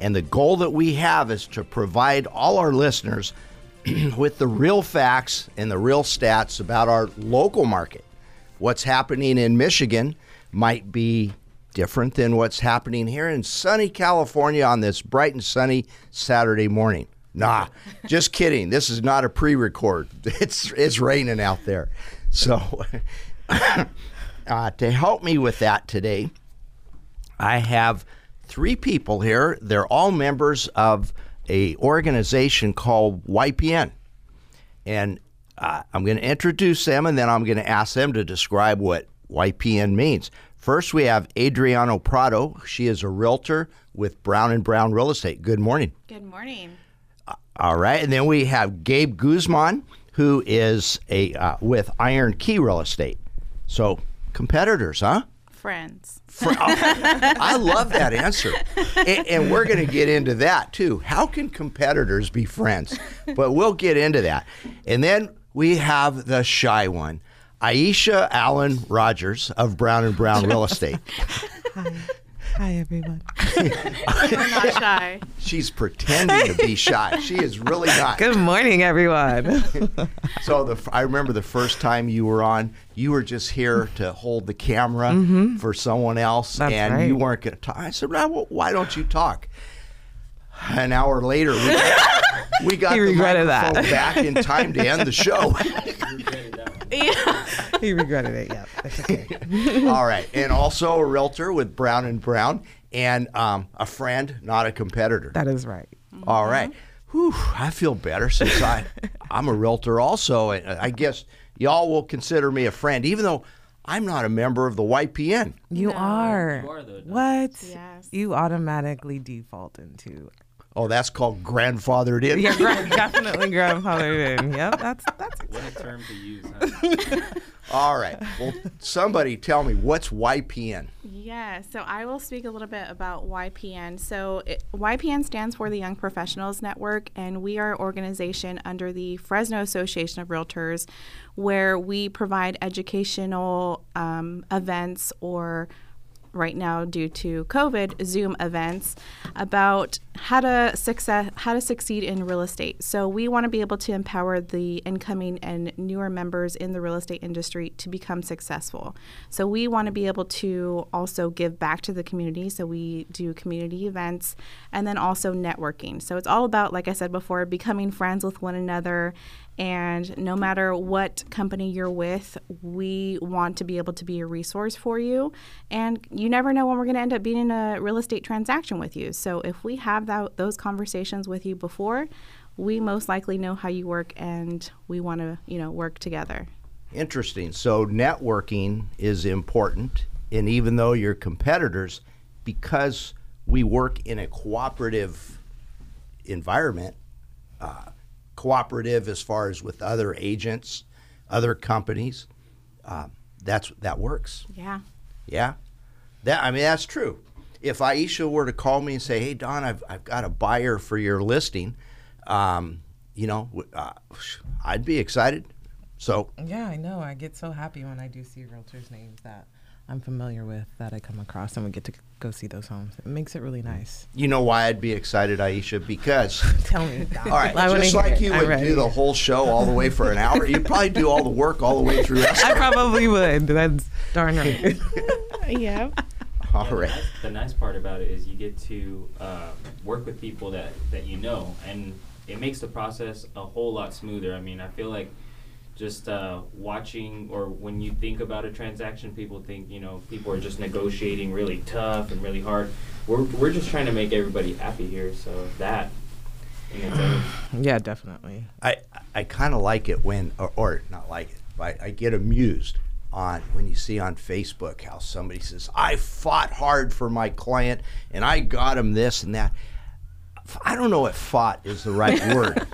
and the goal that we have is to provide all our listeners with the real facts and the real stats about our local market. What's happening in Michigan might be different than what's happening here in sunny California on this bright and sunny Saturday morning. Nah, just kidding. This is not a pre-record. It's it's raining out there. So uh, to help me with that today, I have three people here. They're all members of a organization called YPN, and uh, I'm going to introduce them, and then I'm going to ask them to describe what YPN means. First, we have Adriana Prado. She is a realtor with Brown and Brown Real Estate. Good morning. Good morning. All right, and then we have Gabe Guzman, who is a uh, with Iron Key Real Estate. So competitors, huh? Friends. I love that answer, and, and we're going to get into that too. How can competitors be friends? But we'll get into that, and then we have the shy one, Aisha Allen Rogers of Brown and Brown Real Estate. Hi. Hi, everyone. We're not shy. She's pretending to be shy. She is really not. Good morning, everyone. So the I remember the first time you were on, you were just here to hold the camera for someone else, Mm-hmm. That's and right. you weren't going to talk. I said, "Well, "Why don't you talk?" An hour later, we got, we got the microphone that. back in time to end the show. Yeah. he regretted it. Yeah, that's okay. All right, and also a realtor with Brown and Brown, and um, a friend, not a competitor. That is right. All right. Whew, I feel better since I, I'm a realtor also. and I guess y'all will consider me a friend, even though I'm not a member of the YPN. You are. You are, though, Don. What? Yes. You automatically default into. Oh, that's called grandfathered in. You're gra- definitely grandfathered in. Yep, that's that's. What a term to use, huh? All right. Well, somebody tell me what's YPN? Yeah, so I will speak a little bit about YPN. So it, YPN stands for the Young Professionals Network, and we are an organization under the Fresno Association of Realtors, where we provide educational um, events or right now due to COVID Zoom events about how to success how to succeed in real estate. So we want to be able to empower the incoming and newer members in the real estate industry to become successful. So we want to be able to also give back to the community. So we do community events and then also networking. So it's all about like I said before becoming friends with one another and no matter what company you're with, we want to be able to be a resource for you. And you never know when we're going to end up being in a real estate transaction with you. So if we have that, those conversations with you before, we most likely know how you work and we want to, you know, work together. Interesting. So networking is important, and even though you're competitors, because we work in a cooperative environment, uh, cooperative as far as with other agents, other companies, uh, that's that works. Yeah. Yeah, that I mean that's true. If Aisha were to call me and say, "Hey Don, I've I've got a buyer for your listing," um, you know, uh, I'd be excited. So Yeah, I know. I get so happy when I do see realtors' names that I'm familiar with that I come across, and we get to go see those homes. It makes it really nice. you know why I'd be excited, Aisha? Because Tell me. all right, I just like you would do the whole show all the way for an hour, you'd probably do all the work all the way through. I probably would. That's darn right. Yeah. all the, nice, the nice part about it is you get to um, work with people that, that you know, and it makes the process a whole lot smoother. I mean, I feel like just uh, watching or when you think about a transaction, people think, you know, people are just negotiating really tough and really hard. We're, we're just trying to make everybody happy here, so that in its own. yeah, definitely. I I kind of like it when, or, or not like it, but I get amused on when you see on Facebook how somebody says, "I fought hard for my client and I got him this and that." I don't know if "fought" is the right word.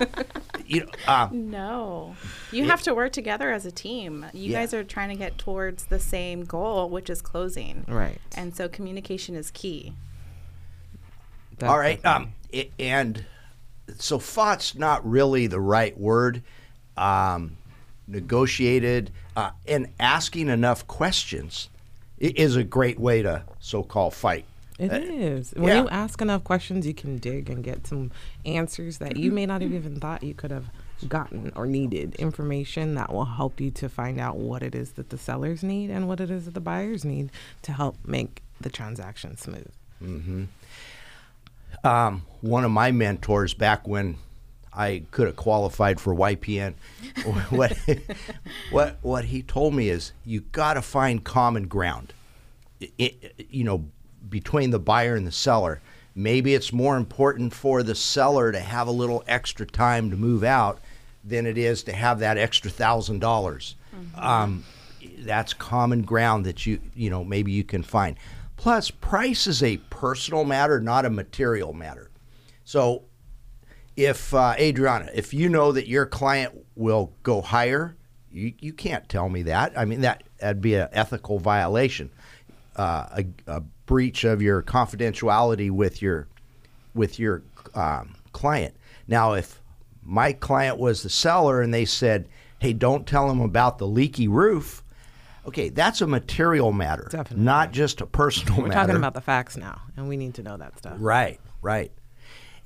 You know, uh, No. You have to work together as a team. You Yeah. guys are trying to get towards the same goal, which is closing. Right. And so communication is key. all right. Um, i- and so fought's not really the right word. Um, negotiated uh, and asking enough questions is a great way to so-called fight. It Uh, is. When yeah. you ask enough questions, you can dig and get some answers that you may not have even thought you could have gotten or needed. Information that will help you to find out what it is that the sellers need and what it is that the buyers need to help make the transaction smooth. um, one of my mentors back when I could have qualified for YPN. what, what, what he told me is you got to find common ground. I- I- you know, between the buyer and the seller. Maybe it's more important for the seller to have a little extra time to move out than it is to have that extra thousand dollars. Um, That's common ground that you you know maybe you can find. Plus, price is a personal matter, not a material matter. So if uh, Adriana, if you know that your client will go higher, you, you can't tell me that. I mean that that'd be an ethical violation, uh, a, a breach of your confidentiality with your with your um, client. Now, if my client was the seller and they said, "Hey, don't tell them about the leaky roof," okay, that's a material matter, Definitely. not just a personal matter. We're talking about the facts now, and we need to know that stuff. Right, right.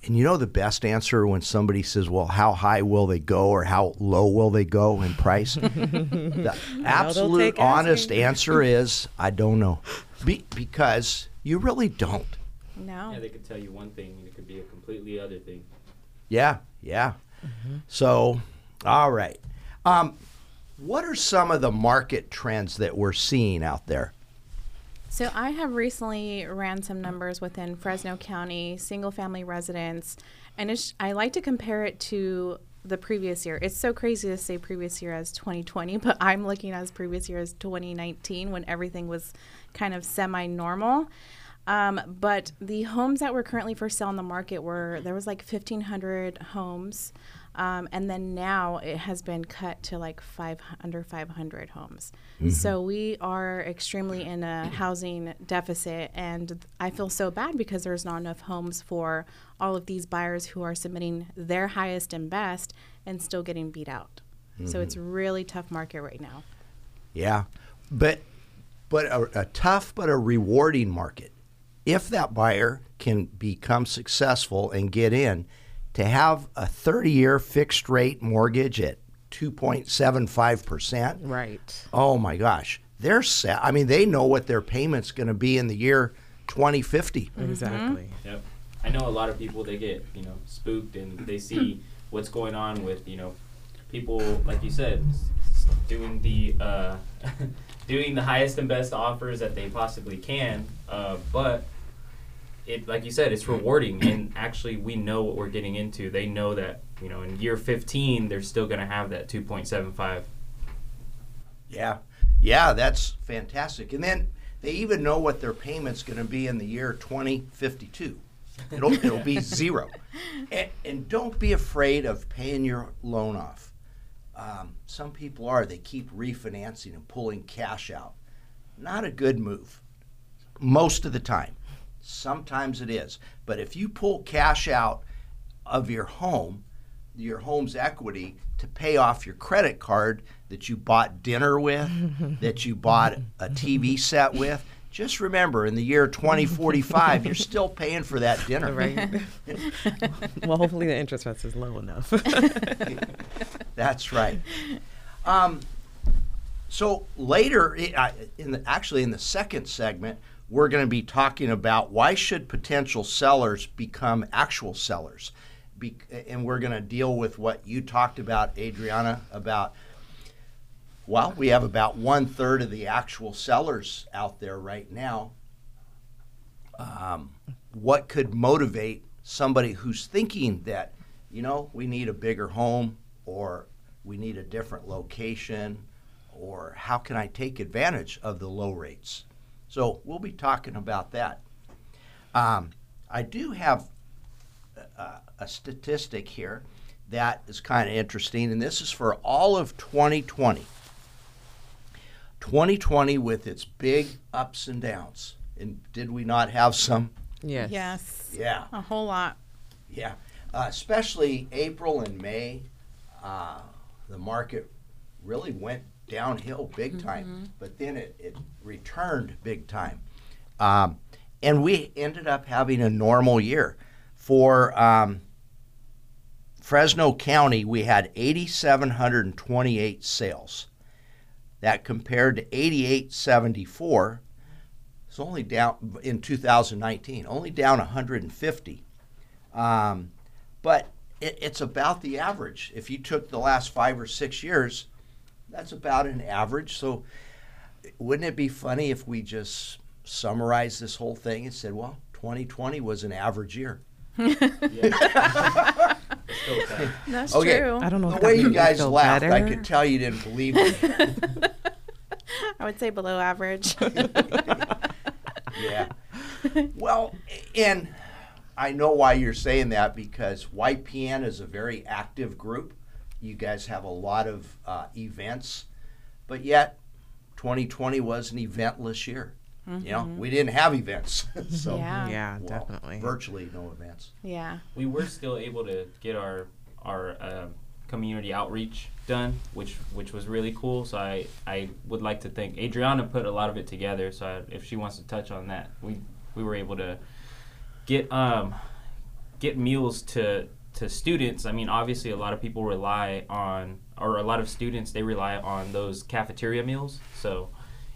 And you know the best answer when somebody says, "Well, how high will they go, or how low will they go in price?" the absolute take honest asking. answer is, "I don't know," Be- because you really don't. No. Yeah, they could tell you one thing and it could be a completely other thing. Yeah, yeah. So, all right. Um, what are some of the market trends that we're seeing out there? So I have recently ran some numbers within Fresno County single family residents, and I like to compare it to the previous year. It's so crazy to say previous year as 2020, but I'm looking as previous year as 2019 when everything was kind of semi normal. Um, but the homes that were currently for sale in the market were there was like 1,500 homes, um, and then now it has been cut to like five under 500 homes. So we are extremely in a housing deficit, and I feel so bad because there's not enough homes for all of these buyers who are submitting their highest and best and still getting beat out. So it's really tough market right now. Yeah, but but a, a tough but a rewarding market. If that buyer can become successful and get in, to have a 30-year fixed rate mortgage at 2.75 percent. Right. Oh my gosh, they're set. I mean, they know what their payment's going to be in the year 2050. Exactly. Yep. I know a lot of people they get you know spooked and they see what's going on with you know people like you said s- s- doing the uh, doing the highest and best offers that they possibly can, uh, but it like you said it's rewarding and actually we know what we're getting into. They know that you know in year 15 they're still going to have that 2.75. Yeah, yeah, that's fantastic. And then they even know what their payment's going to be in the year 2052. It'll it'll be zero. And, and don't be afraid of paying your loan off. Um, some people are. They keep refinancing and pulling cash out. Not a good move. Most of the time. Sometimes it is. But if you pull cash out of your home, your home's equity to pay off your credit card that you bought dinner with, that you bought a TV set with. Just remember, in the year 2045, you're still paying for that dinner. Right. well, hopefully the interest rate is low enough. That's right. Um, so later, in the, actually in the second segment, we're going to be talking about why should potential sellers become actual sellers, be, and we're going to deal with what you talked about, Adriana, about. Well, we have about one third of the actual sellers out there right now. Um, what could motivate somebody who's thinking that, you know, we need a bigger home or we need a different location or how can I take advantage of the low rates? So we'll be talking about that. Um, I do have a, a statistic here that is kind of interesting, and this is for all of 2020. 2020 with its big ups and downs. And did we not have some? Yes. Yes. Yeah. A whole lot. Yeah, uh, especially April and May, uh, the market really went downhill big time, but then it, it returned big time. Um, and we ended up having a normal year. For um, Fresno County, we had 8,728 sales. That compared to 8,874. It's only down in 2019, only down 150. Um, but it, it's about the average. If you took the last five or six years, that's about an average. So, wouldn't it be funny if we just summarized this whole thing and said, well, 2020 was an average year? Still. That's Okay. true. I don't know. The way you guys feel laughed, I could tell you didn't believe me. I would say below average. yeah. Well, and I know why you're saying that because YPN is a very active group. You guys have a lot of uh, events, but yet 2020 was an eventless year. You know, we didn't have events, so Yeah. Yeah, well, definitely. virtually no events. yeah. we were still able to get our our uh, community outreach done, which which was really cool. So I I would like to thank Adriana put a lot of it together. So I, if she wants to touch on that, we we were able to get um get meals to to students. I mean, obviously a lot of people rely on or a lot of students they rely on those cafeteria meals. So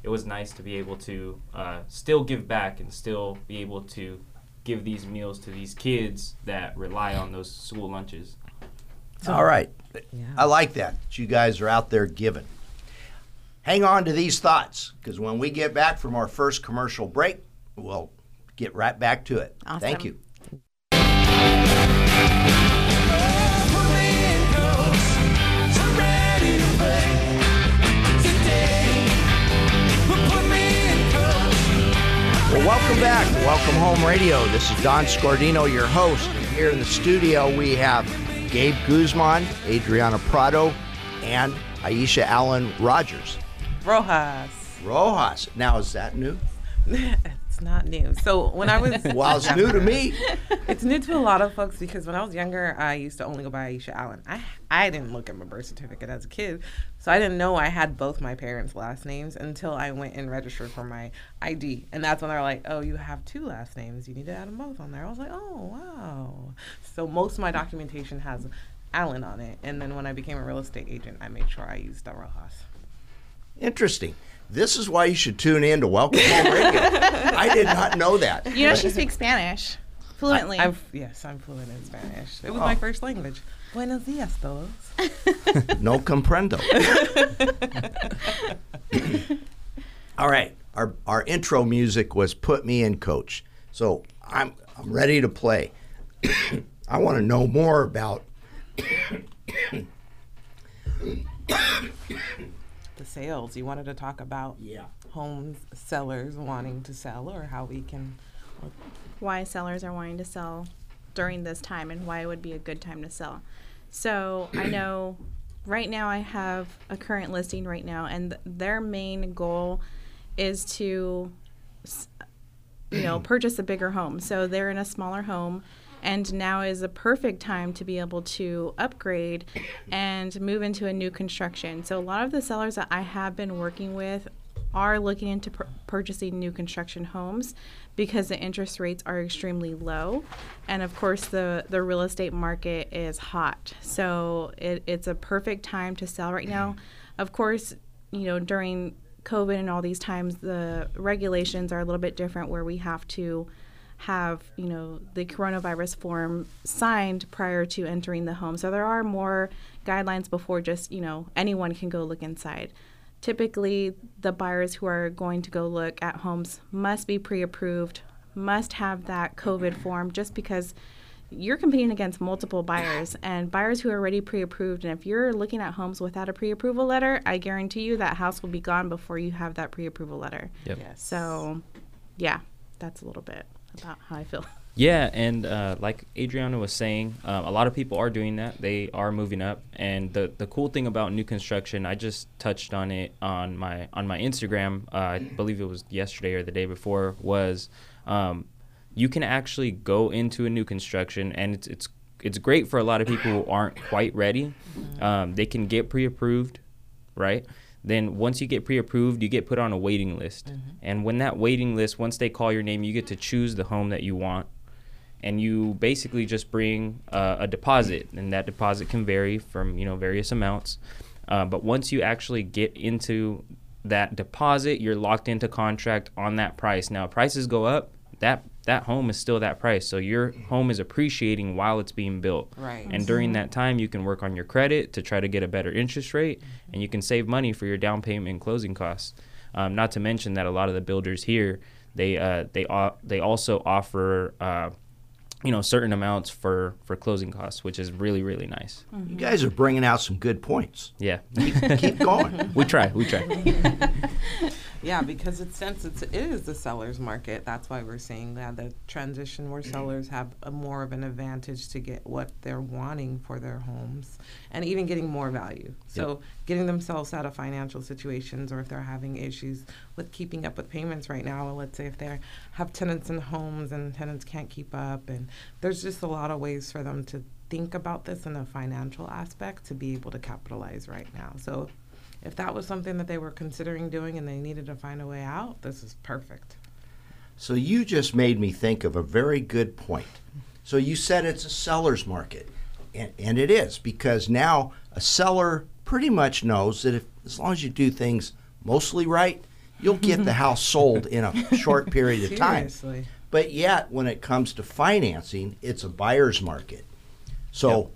it was nice to be able to uh, still give back and still be able to give these meals to these kids that rely on those school lunches. All right. Yeah. I like that. that You guys are out there giving. Hang on to these thoughts because when we get back from our first commercial break, we'll get right back to it. Thank you. Well, welcome back. Welcome Home Radio. This is Don Scordino, your host. And here in the studio, we have Gabe Guzman, Adriana Prado, and Aisha Allen Rogers. Rojas. Rojas. Now, is that new? it's not new. So when I was Wow, it's new to me. it's new to a lot of folks because when I was younger, I used to only go by Aisha Allen. I I didn't look at my birth certificate as a kid, so I didn't know I had both my parents' last names until I went and registered for my ID, and that's when they're like, "Oh, you have two last names. You need to add them both on there." I was like, "Oh, wow." So most of my documentation has Allen on it, and then when I became a real estate agent, I made sure I used the Rojas. Interesting. This is why you should tune in to Welcome Home Radio. I did not know that. You know, she speaks Spanish fluently. I, have yes, I'm fluent in Spanish. It was Oh. my first language. Buenos dias, todos. No comprendo. All right. Our, our intro music was Put Me in Coach. So I'm, I'm ready to play. I want to know more about the sales. You wanted to talk about Yeah. homes sellers wanting to sell or how we can why sellers are wanting to sell during this time and why it would be a good time to sell. So I know right now I have a current listing right now, and th- their main goal is to, s- you know, purchase a bigger home. So they're in a smaller home. And now is a perfect time to be able to upgrade and move into a new construction. So, a lot of the sellers that I have been working with are looking into pur- purchasing new construction homes because the interest rates are extremely low. And of course the, the real estate market is hot. So it, it's a perfect time to sell right now. Mm-hmm. Of course you know during covid and all these times the regulations are a little bit different where we have to have you know the coronavirus form signed prior to entering the home. So there are more guidelines before just you know anyone can go look inside. Typically the buyers who are going to go look at homes must be pre-approved must have that covid form just because you're competing against multiple buyers. And buyers who are already pre-approved and if you're looking at homes without a pre-approval letter i guarantee you that house will be gone before you have that pre-approval letter. Yep. yes. so yeah that's a little bit. about how i feel Yeah, and uh, like Adriana was saying, um, a lot of people are doing that. They are moving up, and the the cool thing about new construction, I just touched on it on my on my Instagram. Uh, I believe it was yesterday or the day before. Was um, you can actually go into a new construction, and it's it's it's great for a lot of people who aren't quite ready. Um, they can get pre-approved, right? Then once you get pre-approved, you get put on a waiting list, and when that waiting list, once they call your name, you get to choose the home that you want and you basically just bring uh, a deposit, and that deposit can vary from you know various amounts. Uh, but once you actually get into that deposit, you're locked into contract on that price. Now, prices go up. That that home is still that price, so your home is appreciating while it's being built. Right. And during that time, you can work on your credit to try to get a better interest rate, and you can save money for your down payment and closing costs. Um, not to mention that a lot of the builders here, they uh, they uh, they also offer. Uh, you know certain amounts for for closing costs which is really really nice You guys are bringing out some good points. yeah Keep going. we try we try Yeah, because it's since it's, it is the seller's market. That's why we're seeing that the transition where mm-hmm. sellers have a more of an advantage to get what they're wanting for their homes, and even getting more value. So getting themselves out of financial situations, or if they're having issues with keeping up with payments right now. Let's say if they have tenants in homes and tenants can't keep up, and there's just a lot of ways for them to think about this in a financial aspect to be able to capitalize right now. So if that was something that they were considering doing and they needed to find a way out, this is perfect. So you just made me think of a very good point. So you said it's a seller's market, and, and it is because now a seller pretty much knows that if as long as you do things mostly right, you'll get the house sold in a short period of time. But yet, when it comes to financing, it's a buyer's market. So,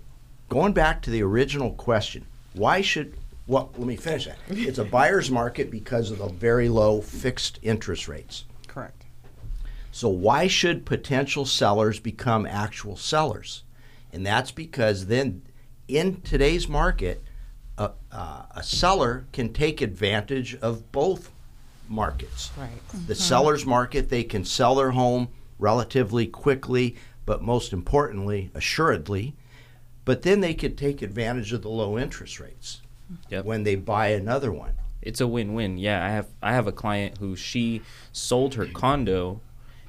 going back to the original question, why should well, let me finish that. It's a buyer's market because of the very low fixed interest rates. Correct. So, why should potential sellers become actual sellers? And that's because then, in today's market, a, uh, a seller can take advantage of both markets. Right. The seller's market, they can sell their home relatively quickly, but most importantly, assuredly. But then they could take advantage of the low interest rates Yep. when they buy another one. it's a win-win. Yeah i have i have a client who she sold her condo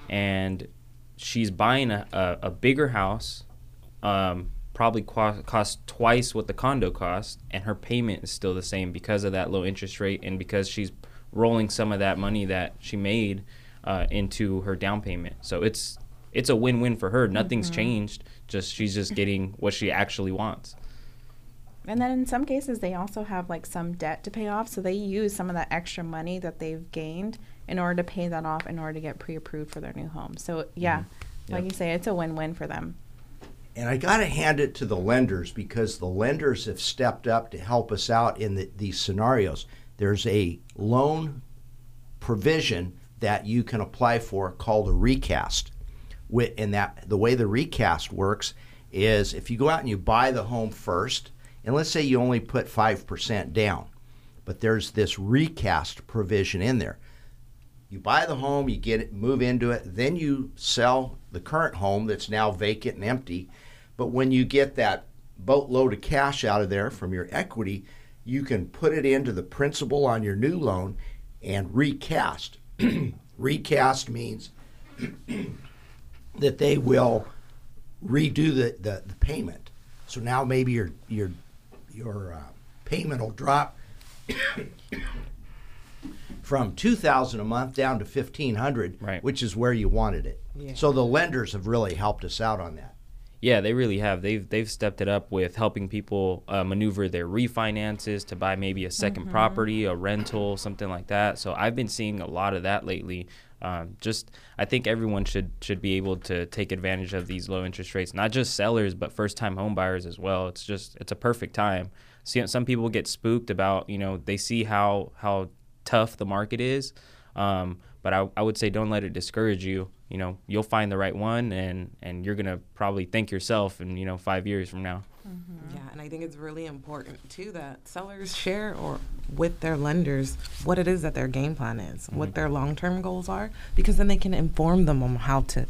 and she's buying a, a, a bigger house um, probably co- cost twice what the condo cost and her payment is still the same because of that low interest rate and because she's rolling some of that money that she made uh, into her down payment. So it's it's a win-win for her. Nothing's changed. Just she's just getting what she actually wants And then in some cases, they also have like some debt to pay off. So they use some of that extra money that they've gained in order to pay that off in order to get pre approved for their new home. So, yeah, mm-hmm. like Yep. you say, it's a win win for them. And I got to hand it to the lenders because the lenders have stepped up to help us out in the, these scenarios. There's a loan provision that you can apply for called a recast. Wi- And that the way the recast works is if you go out and you buy the home first, and let's say you only put 5% down, but there's this recast provision in there. You buy the home, you get it, move into it, then you sell the current home that's now vacant and empty. But when you get that boatload of cash out of there from your equity, you can put it into the principal on your new loan and recast. recast means that they will redo the, the, the payment. So now maybe your your your uh, payment will drop from two thousand a month down to fifteen hundred, Right. which is where you wanted it. Yeah. So the lenders have really helped us out on that. Yeah, they really have. They've they've stepped it up with helping people uh, maneuver their refinances to buy maybe a 2nd property, a rental, something like that. So I've been seeing a lot of that lately. Um, just I think everyone should should be able to take advantage of these low interest rates, not just sellers but first time home buyers as well. It's just it's a perfect time. See, some people get spooked about you know they see how how tough the market is. Um, but I, I would say don't let it discourage you. You know, you'll find the right one, and and you're gonna probably thank yourself in you know five years from now. Mm-hmm. Yeah, and I think it's really important too that sellers share or with their lenders what it is that their game plan is, mm-hmm. what their long-term goals are, because then they can inform them on how to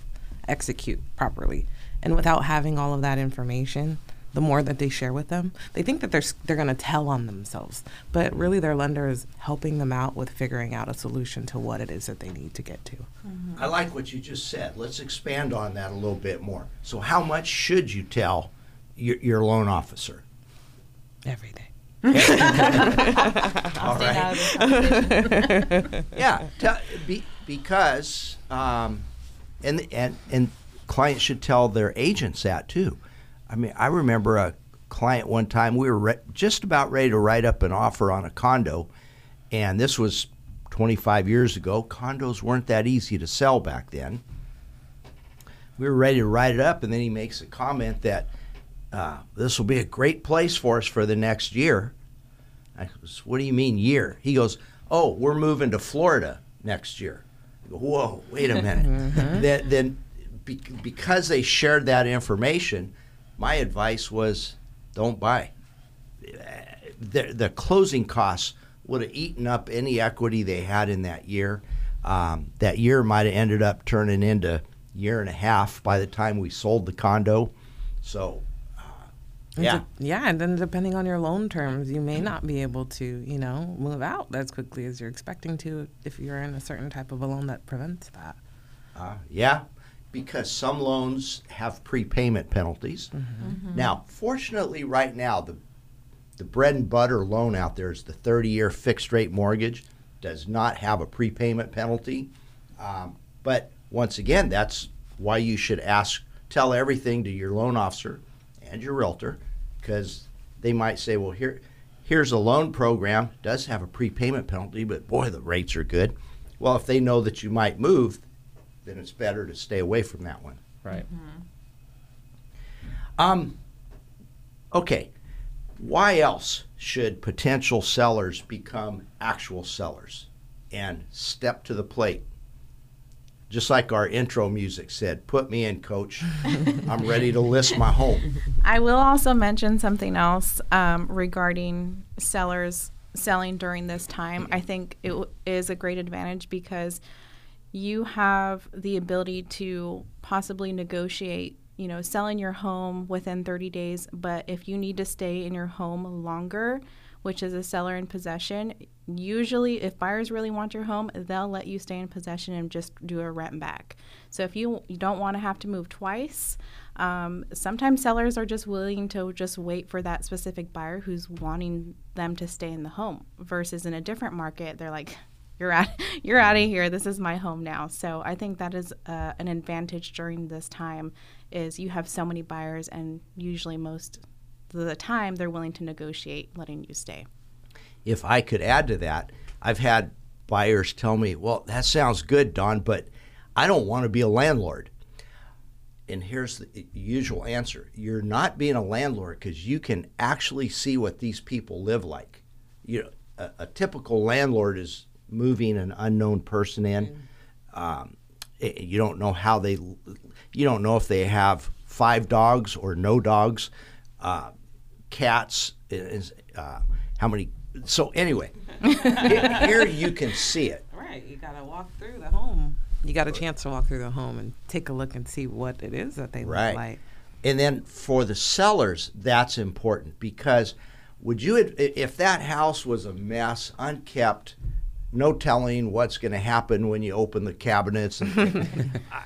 execute properly. And without having all of that information, the more that they share with them, they think that they're they're going to tell on themselves, but really their lender is helping them out with figuring out a solution to what it is that they need to get to. I like what you just said. Let's expand on that a little bit more. So, how much should you tell your, your loan officer? Every day. All right. yeah, tell, be, because um, and and and clients should tell their agents that too. I mean, I remember a client one time we were re- just about ready to write up an offer on a condo, and this was 25 years ago. Condos weren't that easy to sell back then. We were ready to write it up, and then he makes a comment that uh, this will be a great place for us for the next year. I goes, What do you mean year? He goes, Oh, we're moving to Florida next year. I go, Whoa, wait a minute. Then, then be, because they shared that information, my advice was don't buy. The, the closing costs would have eaten up any equity they had in that year. Um, that year might have ended up turning into year and a half by the time we sold the condo. So, uh, yeah. de- yeah, and then depending on your loan terms, you may not be able to, you know, move out as quickly as you're expecting to if you're in a certain type of a loan that prevents that. Uh, yeah, because some loans have prepayment penalties. Now, fortunately, right now, the the bread and butter loan out there is the 30 year fixed rate mortgage, does not have a prepayment penalty. Um, but once again, that's why you should ask, tell everything to your loan officer and your realtor, because they might say, well, here, here's a loan program, does have a prepayment penalty, but boy, the rates are good. Well, if they know that you might move, then it's better to stay away from that one. Right. Um, okay, why else should potential sellers become actual sellers and step to the plate? Just like our intro music said, put me in, coach. I'm ready to list my home. I will also mention something else um, regarding sellers selling during this time. I think it w- is a great advantage because you have the ability to possibly negotiate, you know, selling your home within 30 days. But if you need to stay in your home longer, which is a seller in possession, usually if buyers really want your home, they'll let you stay in possession and just do a rent back. So if you, you don't want to have to move twice, um, sometimes sellers are just willing to just wait for that specific buyer who's wanting them to stay in the home versus in a different market, they're like, you're out, you're out of here. This is my home now. So I think that is uh, an advantage during this time is you have so many buyers and usually most of the time they're willing to negotiate letting you stay. if I could add to that, I've had buyers tell me, "Well, that sounds good, Don, but I don't want to be a landlord." And here's the usual answer: You're not being a landlord because you can actually see what these people live like. You know, a, a typical landlord is moving an unknown person in. Um, i- you don't know how they. You don't know if they have five dogs or no dogs. Uh, cats is uh, how many so anyway here you can see it Right. You got to walk through the home. You got a chance to walk through the home and take a look and see what it is that they right look like. and then for the sellers that's important because would you if that house was a mess unkept no telling what's going to happen when you open the cabinets and I-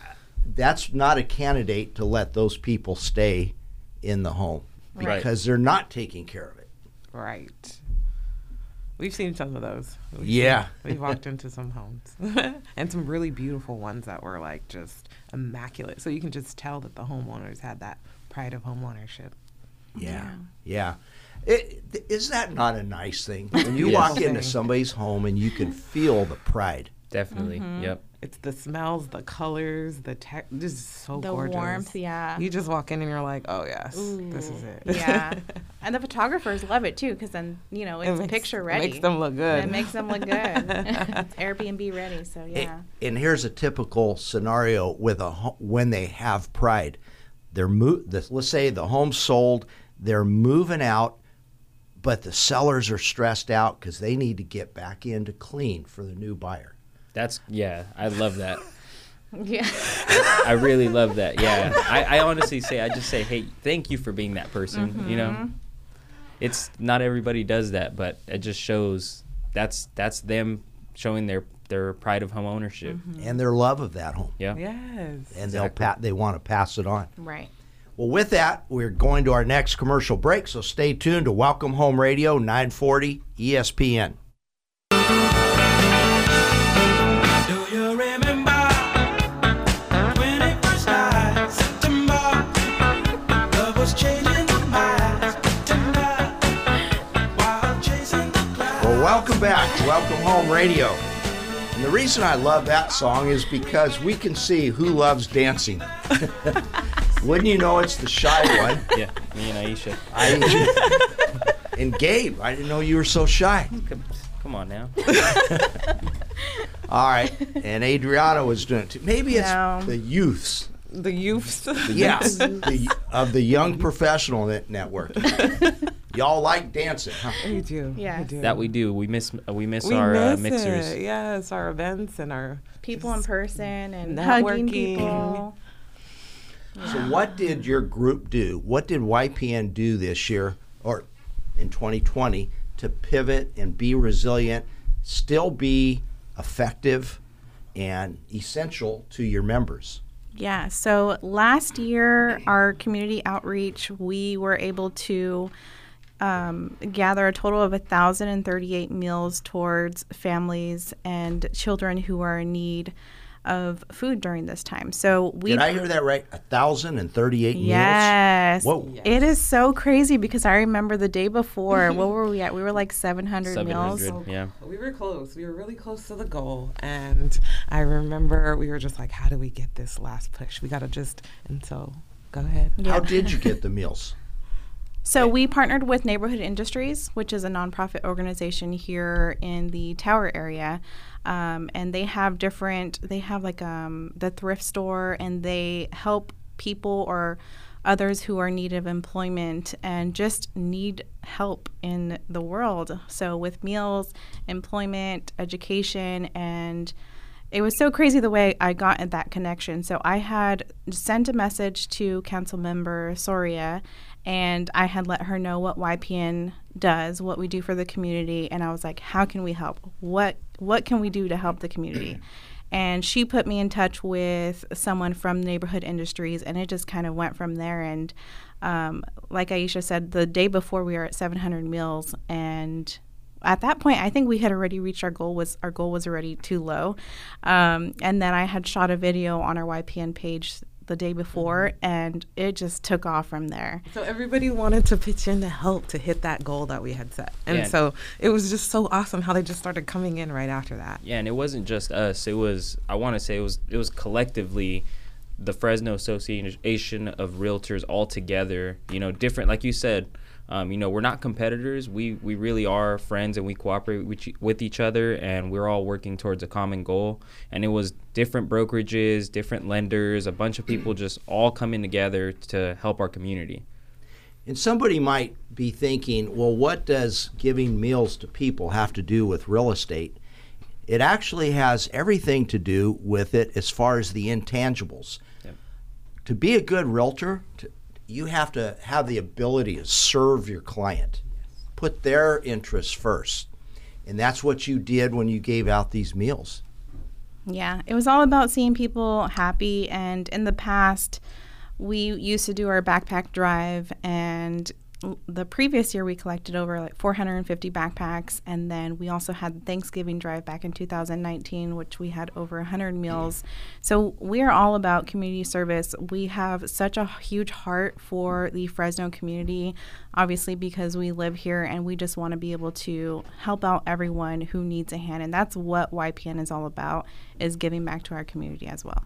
that's not a candidate to let those people stay in the home Right. because they're not taking care of it Right. We've seen some of those. We've Yeah. seen- we've walked into some homes and some really beautiful ones that were like just immaculate. So you can just tell that the homeowners had that pride of homeownership. Yeah, yeah. It, th- is that not a nice thing when you Yes. walk into somebody's home and you can feel the pride? Definitely. Mm-hmm. Yep. It's the smells, the colors, the tech, just so The gorgeous. The warmth, yeah. You just walk in and you're like, oh yes, this is it. yeah. And the photographers love it too because then, you know, it's It makes- picture ready. it makes them look good. It makes them look good. it's Airbnb ready. So, A- yeah. And here's a typical scenario with a when they have pride. They're mo- the, let's say the home's sold, they're moving out, but the sellers are stressed out because they need to get back in to clean for the new buyer. That's yeah. I love that. Yeah. I really love that. Yeah, I, I honestly say I just say, hey, thank you for being that person. You mm-hmm. know, it's not everybody does that, but it just shows that's that's them showing their their pride of home ownership. Mm-hmm. and their love of that home. Yeah. Yes. And Yes. they'll pa- they want to pass it on. Right. Well, with that, we're going to our next commercial break, so stay tuned to Welcome Home Radio 940 ESPN. Do you remember 21st night, September? Love was changing the minds tonight while chasing the clouds. Well, welcome back to Welcome Home Radio. And the reason I love that song is because we can see who loves dancing. Wouldn't you know it's the shy one? Yeah, me and Aisha. I, and Gabe, I didn't know you were so shy. Come, come on now. All right. And Adriana was doing it too. Maybe it's No. the youths. The youths. Yes, the, of the Young Professional Network. Y'all like dancing, huh? we do. Yes. We do. That we do. We miss we miss we our miss uh, mixers. It. Yes, our events and our People in person and Networking. hugging people. So, what did your group do? What did YPN do this year or in 2020 to pivot and be resilient, still be effective and essential to your members? Yeah. So last year, our community outreach, we were able to um, gather a total of 1,038 meals towards families and children who are in need of food during this time. So we Did I hear that right? A thousand and thirty-eight meals. Yes. Whoa. It is so crazy because I remember the day before, what were we at? We were like 700, meals. 700. Yeah. We were close. We were really close to the goal. And I remember we were just like, how do we get this last push? We got to just, and so go ahead. How did you get the meals? So we partnered with Neighborhood Industries, which is a nonprofit organization here in the Tower area, um, and they have different. They have like um, the thrift store, and they help people or others who are in need of employment and just need help in the world. So with meals, employment, education, and it was so crazy the way I got that connection. So I had sent a message to council member Soria and I had let her know what YPN does, what we do for the community, and I was like, how can we help? What what can we do to help the community? And she put me in touch with someone from Neighborhood Industries, and it just kind of went from there. And um, like Aisha said, the day before we were at 700 meals, and at that point, I think we had already reached our goal. Was our goal was already too low, um, and then I had shot a video on our YPN page the day before, mm-hmm. and it just took off from there. So everybody wanted to pitch in to help to hit that goal that we had set. And Yeah. so it was just so awesome how they just started coming in right after that. Yeah, and it wasn't just us. It was I want to say it was it was collectively the Fresno Association of Realtors all together. You know, different like you said. Um, you know, we're not competitors. We we really are friends, and we cooperate with, each- with each other, and we're all working towards a common goal. And it was different brokerages, different lenders, a bunch of people just all coming together to help our community. And somebody might be thinking, well, what does giving meals to people have to do with real estate? It actually has everything to do with it as far as the intangibles. Yep. To be a good realtor, to, you have to have the ability to serve your client, put their interests first. And that's what you did when you gave out these meals. Yeah, it was all about seeing people happy. And in the past, we used to do our backpack drive, and the previous year we collected over like 450 backpacks. And then we also had Thanksgiving drive back in 2019, which we had over 100 meals. So we are all about community service. We have such a huge heart for the Fresno community, obviously, because we live here and we just want to be able to help out everyone who needs a hand. And that's what YPN is all about, is giving back to our community as well.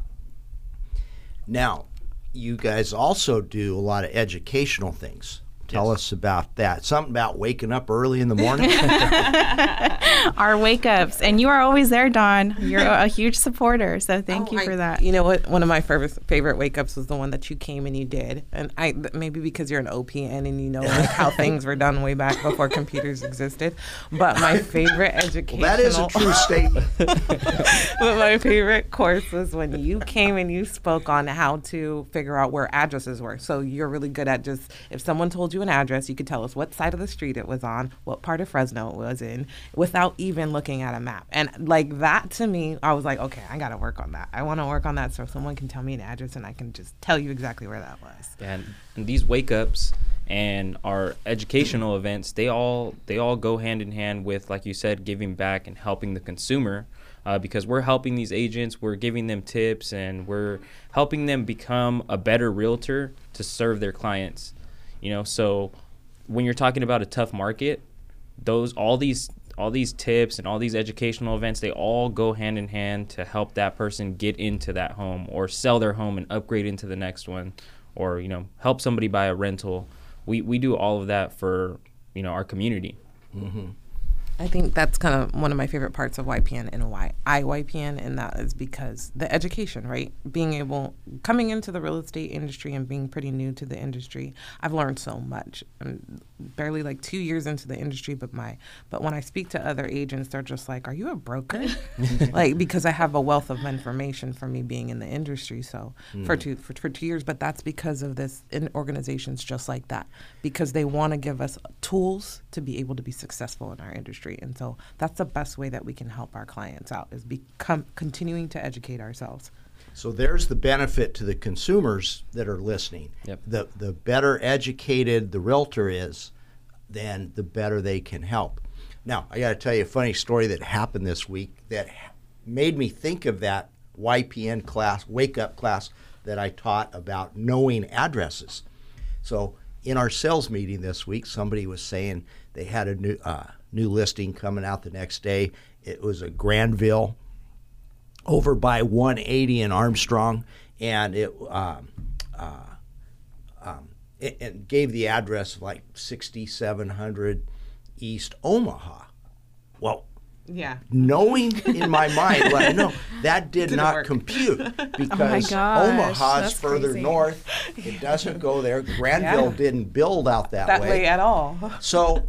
Now, you guys also do a lot of educational things. Tell us about that. Something about waking up early in the morning. Our wake ups, and you are always there, Don. You're a huge supporter, so thank Oh, you I- for that. You know what? One of my favorite favorite wake ups was the one that you came and you did, and I maybe because you're an OPN and you know like how things were done way back before computers existed. But my favorite educational that is a true statement. but my favorite course was when you came and you spoke on how to figure out where addresses were. So you're really good at just if someone told you an address, you could tell us what side of the street it was on, what part of Fresno it was in, without even looking at a map. And like that to me, I was like, okay, I got to work on that. I want to work on that so someone can tell me an address and I can just tell you exactly where that was. and, and these wake ups and our educational events they all they all go hand in hand with like you said giving back and helping the consumer uh, because we're helping these agents we're giving them tips and we're helping them become a better realtor to serve their clients you know so when you're talking about a tough market those all these all these tips and all these educational events they all go hand in hand to help that person get into that home or sell their home and upgrade into the next one or you know help somebody buy a rental. We we do all of that for you know our community mm-hmm. I think that's kind of one of my favorite parts of YPN and why I YPN, and that is because the education, right? Being able, coming into the real estate industry and being pretty new to the industry, I've learned so much. I'm barely like two years into the industry, but my, but when I speak to other agents, they're just like, "Are you a broker?" like because I have a wealth of information from me being in the industry. So for mm. two for, for two years, but that's because of this in organizations just like that, because they want to give us tools to be able to be successful in our industry, and so that's the best way that we can help our clients out is become continuing to educate ourselves. So there's the benefit to the consumers that are listening. Yep. The the better educated the realtor is, then the better they can help. Now, I got to tell you a funny story that happened this week that made me think of that YPN class, wake up class that I taught about knowing addresses. So in our sales meeting this week, somebody was saying they had a new uh, new listing coming out the next day. It was a Granville over by 180 in Armstrong, and it um, uh, um, it, it gave the address of like 6700 East Omaha. Well, Yeah. knowing in my mind, well, no, that did Didn't not work. compute because gosh, Omaha's further crazy. north. It doesn't go there. Granville Yeah. didn't build out that, That way at all. so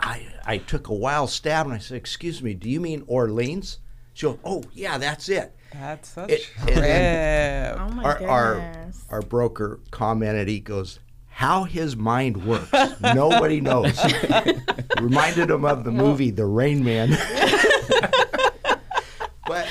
I, I took a wild stab and I said, Excuse me, do you mean Orleans? She goes, Oh, yeah, that's it. That's such It- and then- Oh my Our, our, goodness. our broker commented, he goes, How his mind works, nobody knows. Reminded him of the movie The Rain Man. but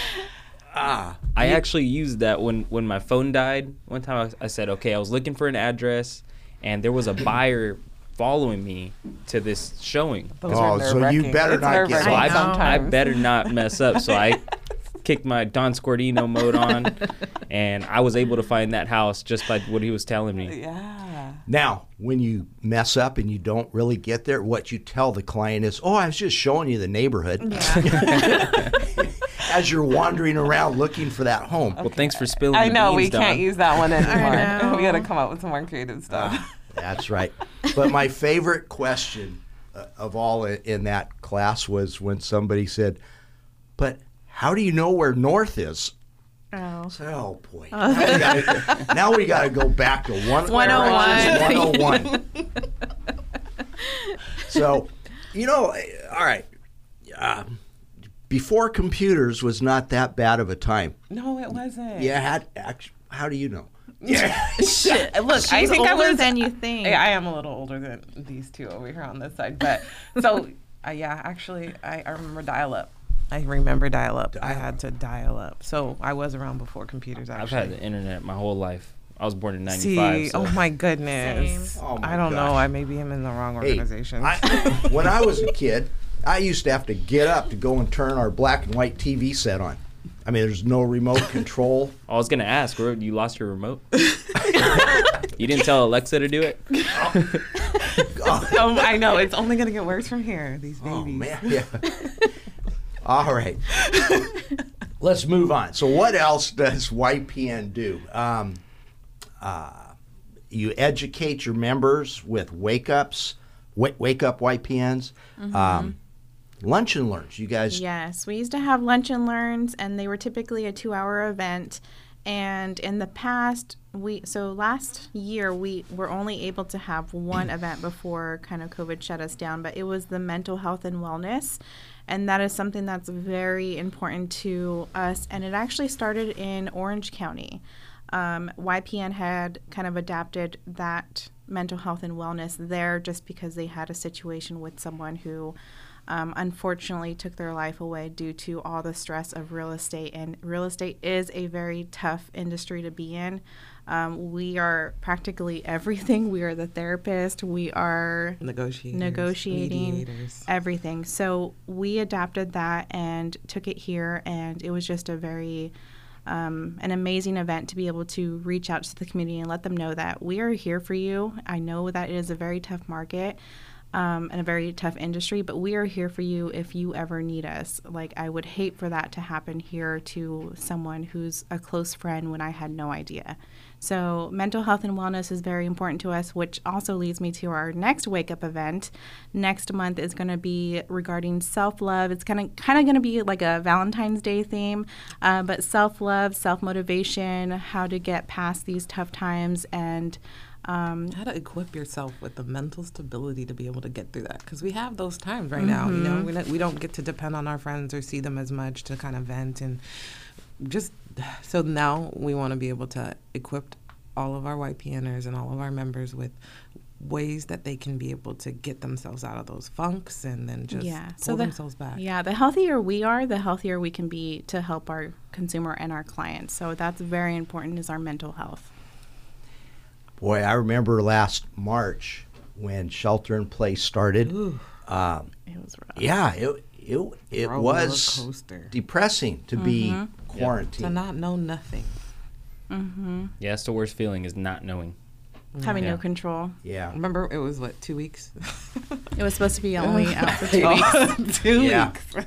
ah, I actually used that when when my phone died. One time I, I said, okay, I was looking for an address, and there was a buyer following me to this showing. Those Oh, so you better It's not get So I, I. I better not mess up. So I kicked my Don Scordino mode on, and I was able to find that house just by what he was telling me. Yeah. now, when you mess up and you don't really get there, what you tell the client is, Oh, I was just showing you the neighborhood. As you're wandering around looking for that home. Well, thanks for spilling. I the know we can't Don. use that one anymore. know. we got to come up with some more creative stuff. Uh, That's right. But my favorite question uh, of all in that class was when somebody said, "But how do you know where north is?" Oh. I said, "Oh boy, now, we gotta, now we got to go back to one 101. One hundred one. so, you know, all right. Uh, before computers was not that bad of a time. no, it wasn't. Yeah, had, act- how do you know? Shit. Look, I She's think I older was than you think. Yeah, I am a little older than these two over here on this side, but so uh, yeah, actually, I, I remember dial up. I remember dial up. I had to dial up, so I was around before computers. I've had the internet my whole life. I was born in See, '95. So. oh my goodness. Same. Oh my I don't know. I maybe am in the wrong Hey, organization. I, when I was a kid, I used to have to get up to go and turn our black and white TV set on. I mean, there's no remote control. I was gonna ask, where you lost your remote? you didn't tell Alexa to do it. um, I know it's only gonna get worse from here. These babies. Oh man, yeah. All right, let's move on. So, what else does YPN do? Um, uh, you educate your members with wake ups, wake, wake up YPNs, um, lunch and learns. You guys, Yes, we used to have lunch and learns, and they were typically a two-hour event. And in the past, we so last year we were only able to have one event before kind of COVID shut us down, but it was the mental health and wellness, and that is something that's very important to us. And it actually started in Orange County. Um, YPN had kind of adapted that mental health and wellness there just because they had a situation with someone who um, unfortunately took their life away due to all the stress of real estate. And real estate is a very tough industry to be in. Um, we are practically everything. We are the therapist. We are Negotiators, negotiating mediators. everything. So we adapted that and took it here, and it was just a very um, an amazing event to be able to reach out to the community and let them know that we are here for you. I know that it is a very tough market um, and a very tough industry, but we are here for you if you ever need us. Like, I would hate for that to happen here to someone who's a close friend when I had no idea. So, mental health and wellness is very important to us, which also leads me to our next wake up event. Next month is going to be regarding self love. It's kind of kind of going to be like a Valentine's Day theme, uh, but self love, self motivation, how to get past these tough times, and um, how to equip yourself with the mental stability to be able to get through that because we have those times right now you know we, don't- we don't get to depend on our friends or see them as much to kind of vent and just so now we want to be able to equip all of our YPNers and all of our members with ways that they can be able to get themselves out of those funks and then just yeah, pull so the, themselves back. Yeah, the healthier we are, the healthier we can be to help our consumer and our clients. So that's very important is our mental health. Boy, I remember last March when shelter in place started. Um, It was rough. yeah, it it it Roller was coaster. depressing to be Mm-hmm. to quarantined. not know nothing. Yeah, that's the worst feeling is not knowing. Having Yeah. no control. Yeah, Remember, it was what two weeks. It was supposed to be only out for two weeks, two Yeah. weeks.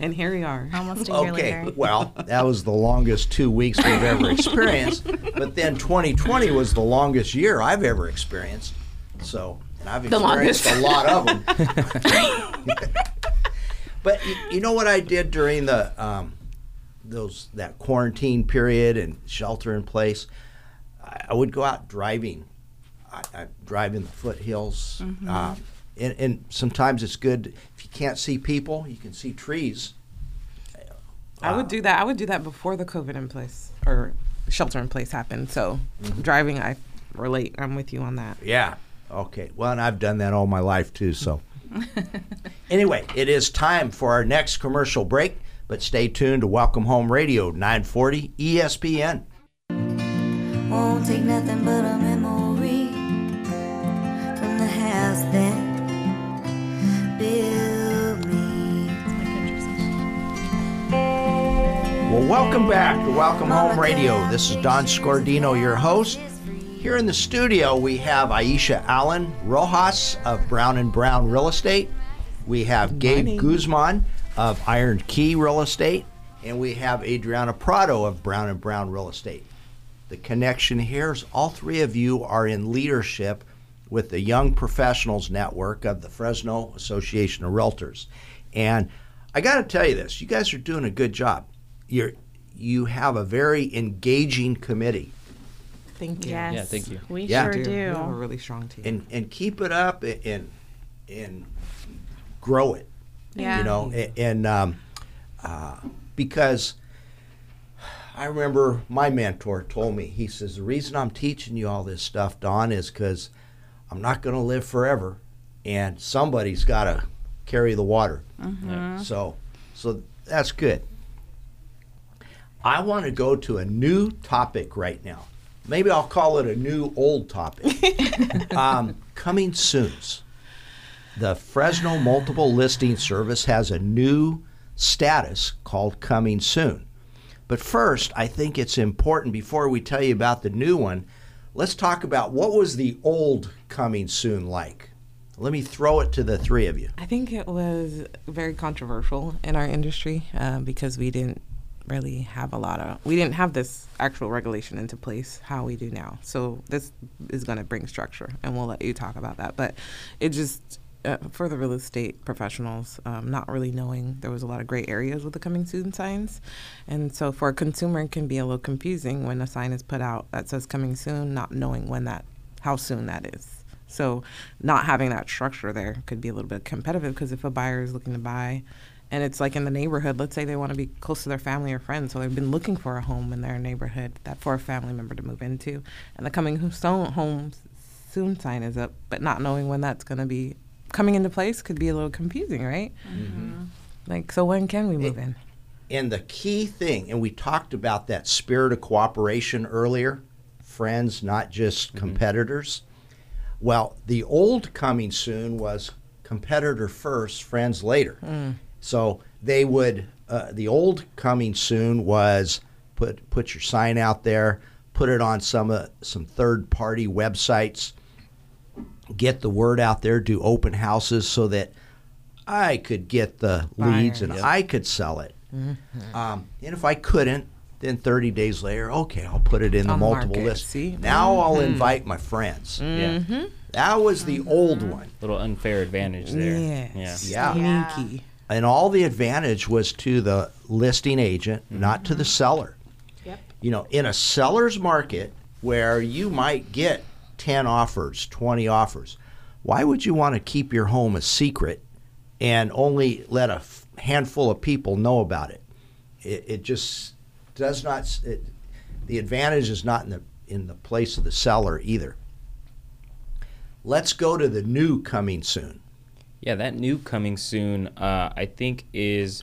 and here we are. almost a year Okay, later. well, that was the longest two weeks we've ever experienced. But then 2020 was the longest year I've ever experienced. So, and I've The experienced longest. a lot of them. but you, you know what I did during the um, those that quarantine period and shelter in place? I, would go out driving. I, I drive in the foothills. Mm-hmm. Um, and, and sometimes it's good if you can't see people, you can see trees. I would uh, do that. I would do that before the COVID in place or shelter in place happened. So mm-hmm. driving, I relate. I'm with you on that. Yeah. Okay. Well, and I've done that all my life too. So, anyway, it is time for our next commercial break. But stay tuned to Welcome Home Radio 940 ESPN. Won't take nothing but a memory from the house that built me. Well, welcome back to Welcome Home Radio. This is Don Scordino, your host. Here in the studio, we have Aisha Allen Rojas of Brown and Brown Real Estate. We have Gabe. Guzman of Iron Key Real Estate, and we have Adriana Prado of Brown and Brown Real Estate. The connection here is all three of you are in leadership with the Young Professionals Network of the Fresno Association of Realtors. And I got to tell you this, you guys are doing a good job. You're you have a very engaging committee Thank you. Yes. Yeah, thank you. We Yeah. sure We do. have a really strong team. and and keep it up and and grow it. Yeah. You know, a- and um, uh, because I remember my mentor told me, he says, the reason I'm teaching you all this stuff, Don, is because I'm not going to live forever, and somebody's got to carry the water. Yeah. So, so that's good. I want to go to a new topic right now. Maybe I'll call it a new old topic. um, coming soon's. The Fresno Multiple Listing Service has a new status called Coming Soon. But first, I think it's important before we tell you about the new one, let's talk about what was the old Coming Soon like. Let me throw it to the three of you. I think it was very controversial in our industry uh, because we didn't really have a lot of we didn't have this actual regulation into place how we do now so this is going to bring structure and we'll let you talk about that but it just uh, for the real estate professionals um, not really knowing there was a lot of gray areas with the coming soon signs. And so for a consumer it can be a little confusing when a sign is put out that says coming soon not knowing when that how soon that is. So not having that structure there could be a little bit competitive because if a buyer is looking to buy and it's like in the neighborhood, let's say they want to be close to their family or friends, so they've been looking for a home in their neighborhood that for a family member to move into, and the coming soon home soon sign is up, but not knowing when that's going to be coming into place could be a little confusing, right? Like, so when can we move in? And the key thing, and we talked about that spirit of cooperation earlier friends, not just competitors. Well, the old coming soon was competitor first, friends later. So they would, uh, the old coming soon was put, put your sign out there, put it on some, uh, some third party websites, get the word out there, do open houses so that I could get the leads and Buyers. I could sell it. Mm-hmm. Um, and if I couldn't, then 30 days later, okay, I'll put it in the On the multiple market, list. see? Now I'll mm-hmm. invite my friends. Mm-hmm. Yeah. That was the old one. Little unfair advantage there. Yes. Yeah. Yeah. Sneaky. And all the advantage was to the listing agent, not to the seller. Yep. You know, in a seller's market where you might get 10 offers, 20 offers, why would you want to keep your home a secret and only let a handful of people know about it? It, it just does not, it, the advantage is not in the, in the place of the seller either. Let's go to the new coming soon. Yeah, that new coming soon, uh, I think, is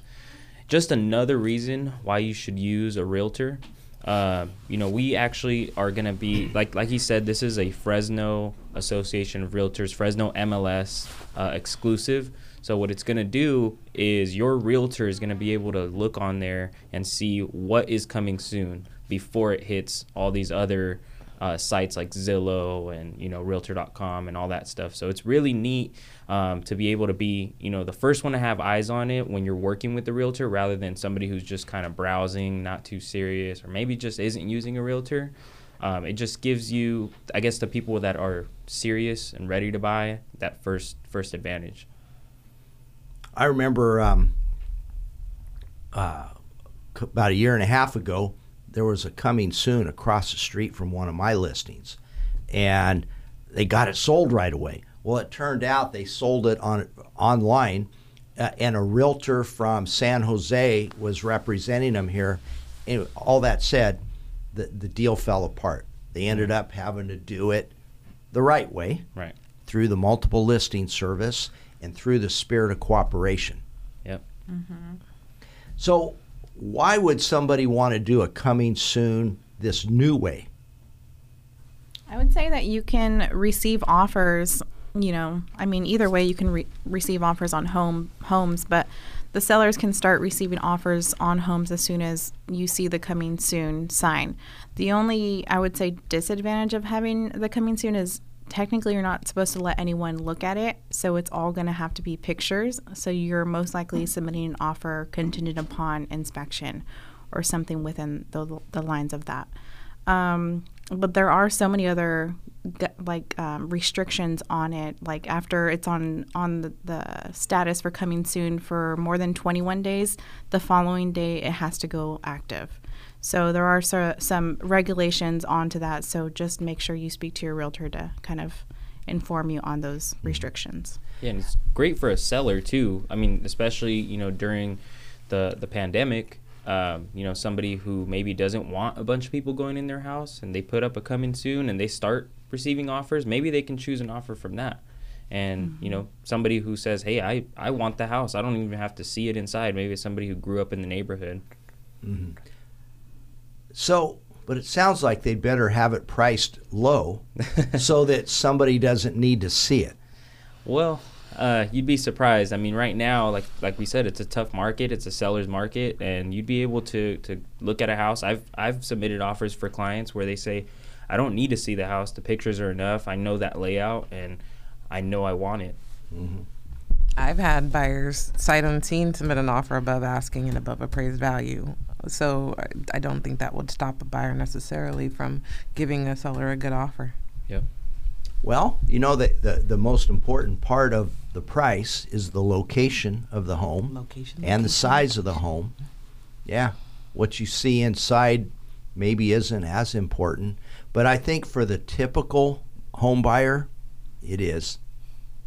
just another reason why you should use a realtor. Uh, you know, we actually are going to be like like he said. This is a Fresno Association of Realtors, Fresno MLS uh, exclusive. So what it's going to do is your realtor is going to be able to look on there and see what is coming soon before it hits all these other uh, sites like Zillow and you know Realtor.com and all that stuff. So it's really neat um, to be able to be you know the first one to have eyes on it when you're working with the realtor, rather than somebody who's just kind of browsing, not too serious, or maybe just isn't using a realtor. Um, it just gives you, I guess, the people that are serious and ready to buy that first first advantage. I remember um, uh, about a year and a half ago, there was a coming soon across the street from one of my listings, and they got it sold right away. Well, it turned out they sold it on online, uh, and a realtor from San Jose was representing them here. Anyway, all that said, the the deal fell apart. They ended up having to do it the right way Right. through the multiple listing service and through the spirit of cooperation. Yep. So, why would somebody want to do a coming soon this new way? I would say that you can receive offers. You know, I mean, either way, you can re- receive offers on home homes, but the sellers can start receiving offers on homes as soon as you see the coming soon sign. The only, I would say, disadvantage of having the coming soon is technically you're not supposed to let anyone look at it, so it's all going to have to be pictures. So you're most likely submitting an offer contingent upon inspection or something within the, the lines of that. Um, but there are so many other like um, restrictions on it. Like after it's on on the, the status for coming soon for more than 21 days, the following day it has to go active. So there are so, some regulations onto that. So just make sure you speak to your realtor to kind of inform you on those restrictions. Yeah, and it's great for a seller too. I mean, especially you know during the the pandemic. Um, you know, somebody who maybe doesn't want a bunch of people going in their house, and they put up a coming soon, and they start receiving offers. Maybe they can choose an offer from that. And you know, somebody who says, "Hey, I I want the house. I don't even have to see it inside." Maybe it's somebody who grew up in the neighborhood. So, but it sounds like they'd better have it priced low so that somebody doesn't need to see it. Well, uh, you'd be surprised. I mean, right now, like like we said, it's a tough market. It's a seller's market, and you'd be able to to look at a house. I've I've submitted offers for clients where they say, I don't need to see the house. The pictures are enough. I know that layout, and I know I want it. Mm-hmm. I've had buyers sight unseen submit an offer above asking and above appraised value So I, I don't think that would stop a buyer necessarily from giving a seller a good offer. Yep. Well, you know that the, the most important part of the price is the location of the home Location. and the size of the home. Yeah, what you see inside maybe isn't as important, but I think for the typical home buyer, it is.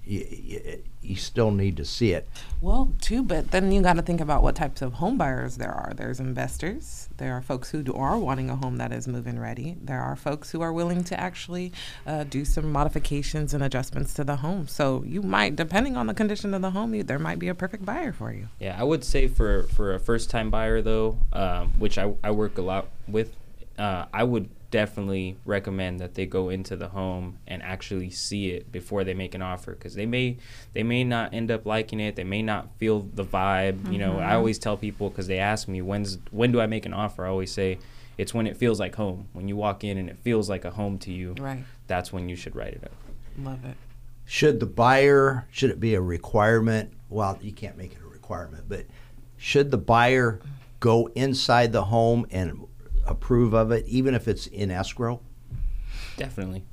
You, you, you still need to see it. Well, too, but then you got to think about what types of home buyers there are. There's investors. There are folks who do, are wanting a home that is move-in ready. There are folks who are willing to actually uh, do some modifications and adjustments to the home. So you might, depending on the condition of the home, you, there might be a perfect buyer for you. Yeah, I would say for for a first time buyer though, um, which I, I work a lot with, uh, I would definitely recommend that they go into the home and actually see it before they make an offer because they may they may not end up liking it they may not feel the vibe you know i mm-hmm. always tell people because they ask me when's when do i make an offer i always say it's when it feels like home when you walk in and it feels like a home to you Right. that's when you should write it up Love it. Should the buyer, should it be a requirement? Well, you can't make it a requirement, but should the buyer go inside the home and approve of it, even if it's in escrow? Definitely,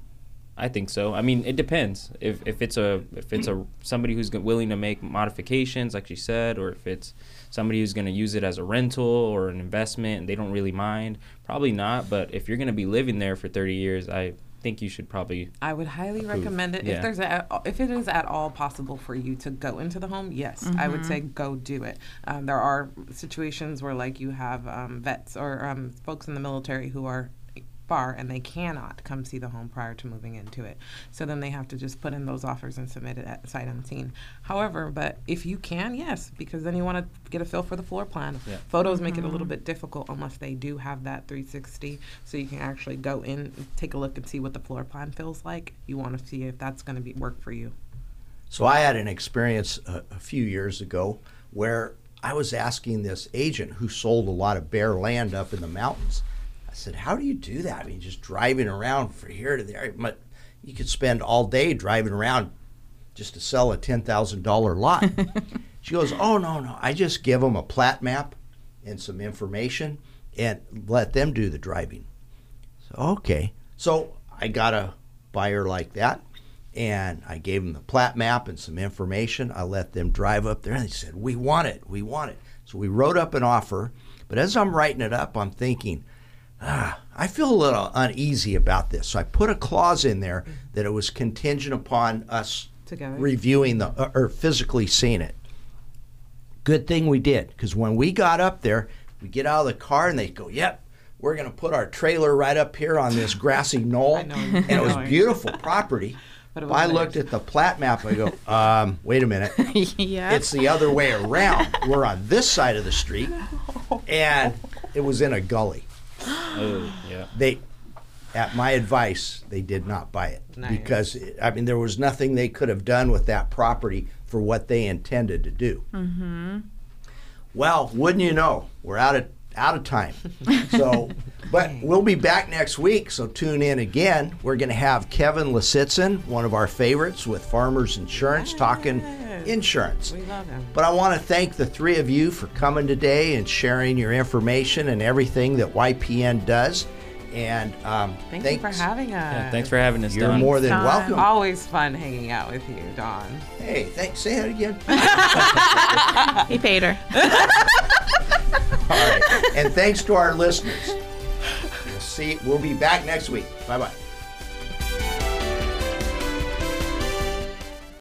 I think so. I mean, it depends. If if it's a if it's a somebody who's willing to make modifications, like she said, or if it's somebody who's going to use it as a rental or an investment and they don't really mind, probably not. But if you're going to be living there for 30 years, I think you should probably. I would highly Approved. recommend it Yeah. if there's a, if it is at all possible for you to go into the home. Yes, I would say go do it. Um, there are situations where like you have um, vets or um, folks in the military who are far and they cannot come see the home prior to moving into it. So then they have to just put in those offers and submit it at sight unseen. However, but if you can, yes, because then you want to get a feel for the floor plan. Yeah. Photos make it a little mm-hmm. bit difficult unless they do have that 360, so you can actually go in, take a look, and see what the floor plan feels like. You want to see if that's going to be work for you. So I had an experience a, a few years ago where I was asking this agent who sold a lot of bare land up in the mountains. I said, "How do you do that? I mean, just driving around from here to there. But you could spend all day driving around just to sell a ten thousand dollar lot." she goes, "Oh no, no! I just give them a plat map and some information and let them do the driving." So, okay. So I got a buyer like that, and I gave them the plat map and some information. I let them drive up there, and they said, "We want it. We want it." So we wrote up an offer. But as I'm writing it up, I'm thinking, ah, I feel a little uneasy about this. So I put a clause in there that it was contingent upon us Together. reviewing the uh, or physically seeing it. Good thing we did because when we got up there, we get out of the car and they go, "Yep, we're going to put our trailer right up here on this grassy knoll," know, and it was beautiful property. But I looked at the plat map. And I go, um, "Wait a minute, yeah. it's the other way around. We're on this side of the street, and it was in a gully." Oh, yeah. They, at my advice, they did not buy it Nice. because I mean there was nothing they could have done with that property for what they intended to do. Mm-hmm. Well, wouldn't you know, we're out of out of time. So, but we'll be back next week. So tune in again. We're going to have Kevin Lasitzen, one of our favorites with Farmers Insurance, talking insurance. We love him. But I want to thank the three of you for coming today and sharing your information and everything that YPN does. And um, Thank thanks- you for having us. Yeah, thanks for having us, You're Don. more than Don. welcome. Always fun hanging out with you, Don. Hey, thanks. Say that again. he paid her. All right. And thanks to our listeners. We'll see. We'll be back next week. Bye bye.